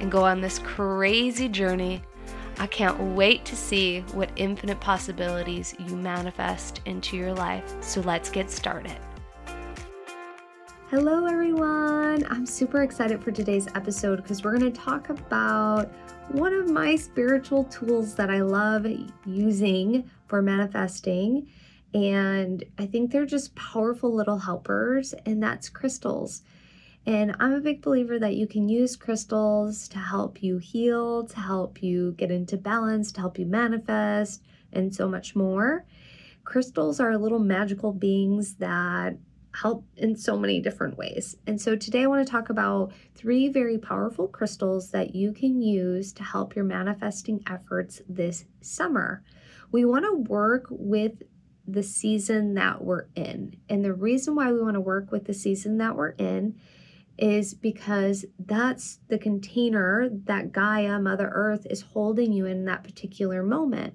and go on this crazy journey. I can't wait to see what infinite possibilities you manifest into your life. So let's get started. Hello, everyone. I'm super excited for today's episode because we're going to talk about one of my spiritual tools that I love using for manifesting. And I think they're just powerful little helpers, and that's crystals. And I'm a big believer that you can use crystals to help you heal, to help you get into balance, to help you manifest, and so much more. Crystals are little magical beings that help in so many different ways. And so today I want to talk about three very powerful crystals that you can use to help your manifesting efforts this summer. We want to work with the season that we're in. And the reason why we want to work with the season that we're in is because that's the container that Gaia, Mother Earth, is holding you in that particular moment.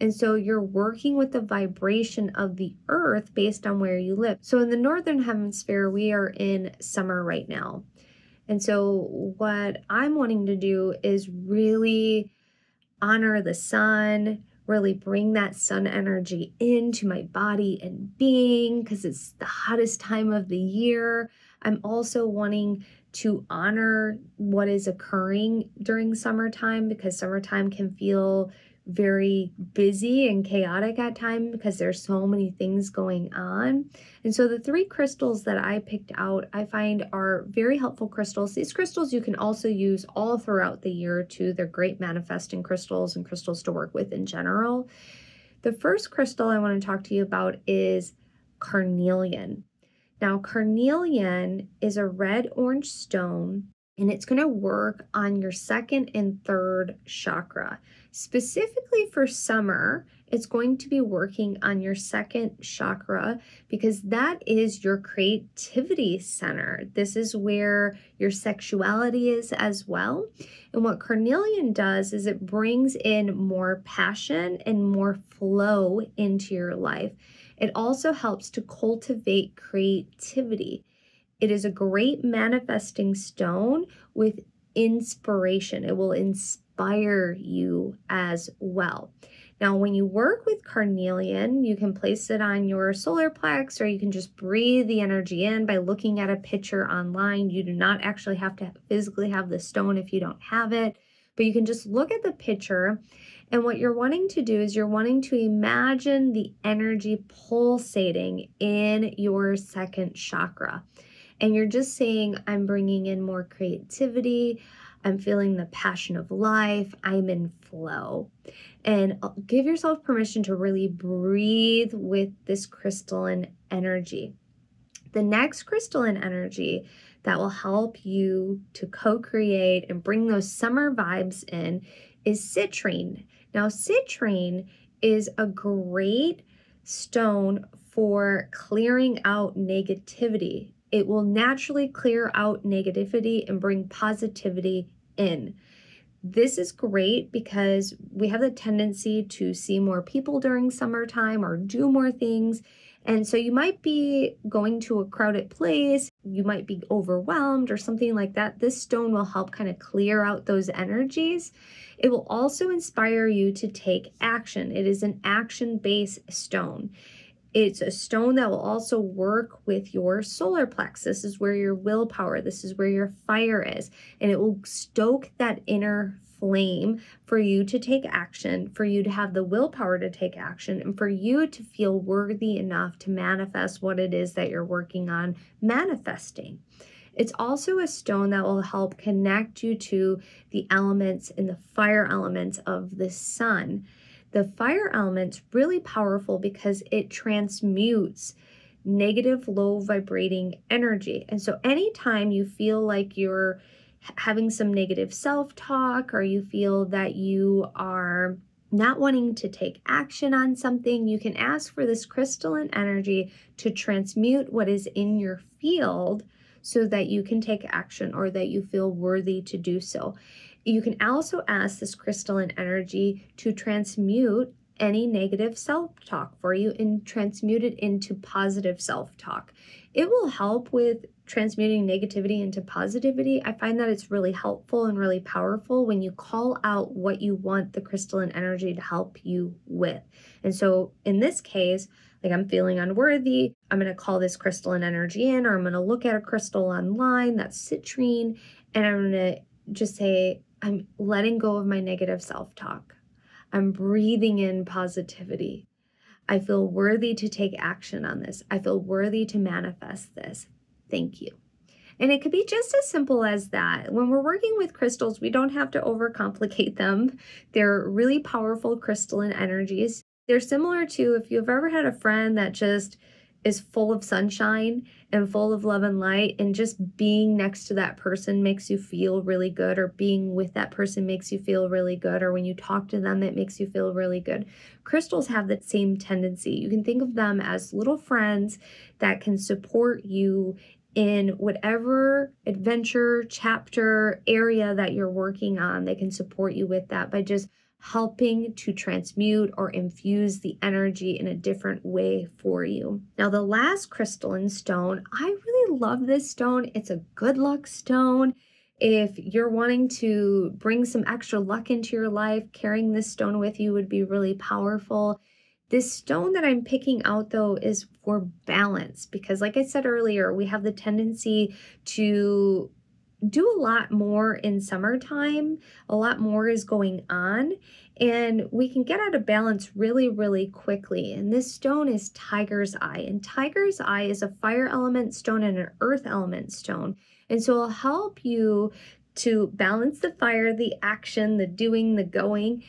And so you're working with the vibration of the earth based on where you live. So in the northern hemisphere, we are in summer right now. And so what I'm wanting to do is really honor the sun, really bring that sun energy into my body and being because it's the hottest time of the year. I'm also wanting to honor what is occurring during summertime because summertime can feel very busy and chaotic at times because there's so many things going on. And so the three crystals that I picked out, I find are very helpful crystals. These crystals you can also use all throughout the year too. They're great manifesting crystals and crystals to work with in general. The first crystal I want to talk to you about is carnelian. Now, carnelian is a red orange stone and it's going to work on your second and third chakra. Specifically for summer, it's going to be working on your second chakra because that is your creativity center. This is where your sexuality is as well. And what carnelian does is it brings in more passion and more flow into your life. It also helps to cultivate creativity. It is a great manifesting stone with inspiration. It will inspire you as well. Now, when you work with carnelian, you can place it on your solar plex or you can just breathe the energy in by looking at a picture online. You do not actually have to physically have the stone if you don't have it, but you can just look at the picture and what you're wanting to do is you're wanting to imagine the energy pulsating in your second chakra. And you're just saying, I'm bringing in more creativity. I'm feeling the passion of life. I'm in flow. And uh, give yourself permission to really breathe with this crystalline energy. The next crystalline energy that will help you to co create and bring those summer vibes in is citrine. Now, citrine is a great stone for clearing out negativity. It will naturally clear out negativity and bring positivity in. This is great because we have the tendency to see more people during summertime or do more things. And so you might be going to a crowded place, you might be overwhelmed or something like that. This stone will help kind of clear out those energies. It will also inspire you to take action. It is an action based stone. It's a stone that will also work with your solar plex. This is where your willpower, this is where your fire is, and it will stoke that inner flame for you to take action, for you to have the willpower to take action, and for you to feel worthy enough to manifest what it is that you're working on manifesting. It's also a stone that will help connect you to the elements and the fire elements of the sun. The fire element's really powerful because it transmutes negative, low vibrating energy. And so anytime you feel like you're having some negative self talk or you feel that you are not wanting to take action on something, you can ask for this crystalline energy to transmute what is in your field so that you can take action or that you feel worthy to do so. You can also ask this crystalline energy to transmute any negative self talk for you and transmute it into positive self talk. It will help with transmuting negativity into positivity. I find that it's really helpful and really powerful when you call out what you want the crystalline energy to help you with. And so in this case, like I'm feeling unworthy, I'm going to call this crystalline energy in, or I'm going to look at a crystal online that's citrine, and I'm going to just say, I'm letting go of my negative self talk. I'm breathing in positivity. I feel worthy to take action on this. I feel worthy to manifest this. Thank you. And it could be just as simple as that. When we're working with crystals, we don't have to overcomplicate them. They're really powerful crystalline energies. They're similar to if you've ever had a friend that just is full of sunshine and full of love and light and just being next to that person makes you feel really good or being with that person makes you feel really good or when you talk to them it makes you feel really good. Crystals have that same tendency. You can think of them as little friends that can support you in whatever adventure chapter area that you're working on. They can support you with that by just helping to transmute or infuse the energy in a different way for you. Now, the last crystalline stone, I really love this stone. It's a good luck stone. If you're wanting to bring some extra luck into your life, carrying this stone with you would be really powerful. This stone that I'm picking out though is for balance because, like I said earlier, we have the tendency to do a lot more in summertime. A lot more is going on, and we can get out of balance really, really quickly. And this stone is Tiger's Eye, and Tiger's Eye is a fire element stone and an earth element stone. And so it'll help you to balance the fire, the action, the doing, the going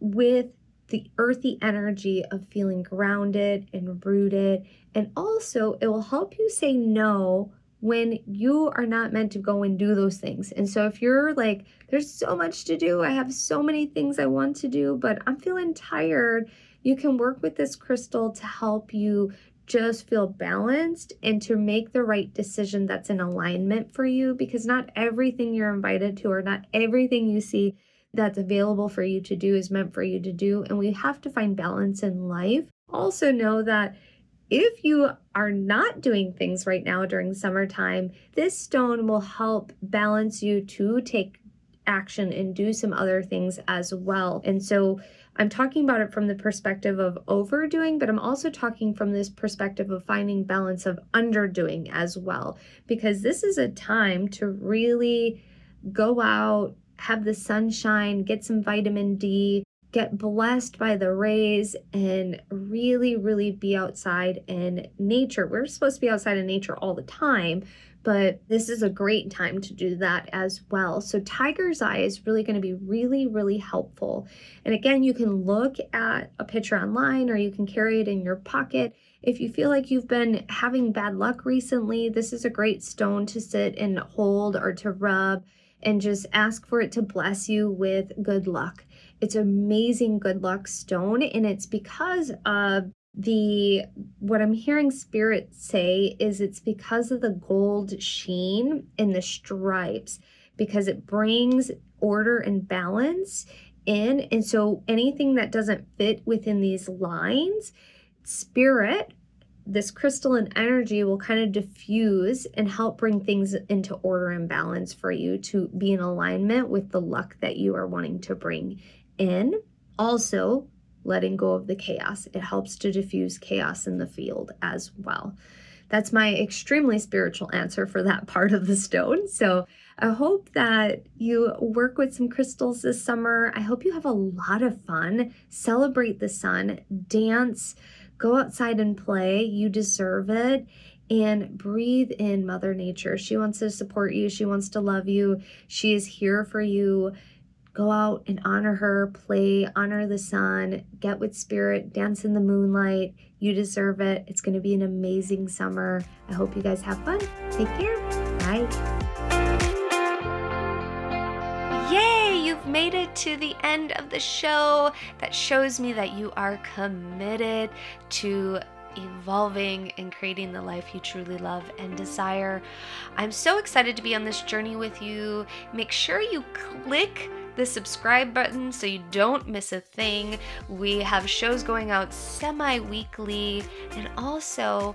with the earthy energy of feeling grounded and rooted. And also, it will help you say no when you are not meant to go and do those things. And so if you're like, there's so much to do, I have so many things I want to do, but I'm feeling tired, you can work with this crystal to help you just feel balanced and to make the right decision that's in alignment for you because not everything you're invited to or not everything you see that's available for you to do is meant for you to do. And we have to find balance in life. Also, know that if you are not doing things right now during summertime, this stone will help balance you to take action and do some other things as well. And so I'm talking about it from the perspective of overdoing, but I'm also talking from this perspective of finding balance of underdoing as well, because this is a time to really go out, have the sunshine, get some vitamin D, get blessed by the rays and really, really be outside in nature. We're supposed to be outside in nature all the time, but this is a great time to do that as well. So, Tiger's Eye is really going to be really, really helpful. And again, you can look at a picture online or you can carry it in your pocket. If you feel like you've been having bad luck recently, this is a great stone to sit and hold or to rub and just ask for it to bless you with good luck. It's amazing good luck stone, and it's because of the what I'm hearing spirit say is it's because of the gold sheen in the stripes because it brings order and balance in. And so anything that doesn't fit within these lines spirit this crystalline energy will kind of diffuse and help bring things into order and balance for you to be in alignment with the luck that you are wanting to bring in. Also, letting go of the chaos. It helps to diffuse chaos in the field as well. That's my extremely spiritual answer for that part of the stone. So I hope that you work with some crystals this summer. I hope you have a lot of fun. Celebrate the sun, dance, go outside and play. You deserve it. And breathe in Mother Nature. She wants to support you. She wants to love you. She is here for you go out and honor her, play, honor the sun, get with spirit, dance in the moonlight. You deserve it. It's going to be an amazing summer. I hope you guys have fun. Take care. Bye. Yay, you've made it to the end of the show, that shows me that you are committed to evolving and creating the life you truly love and desire. I'm so excited to be on this journey with you. Make sure you click the subscribe button so you don't miss a thing. We have shows going out semi weekly, and also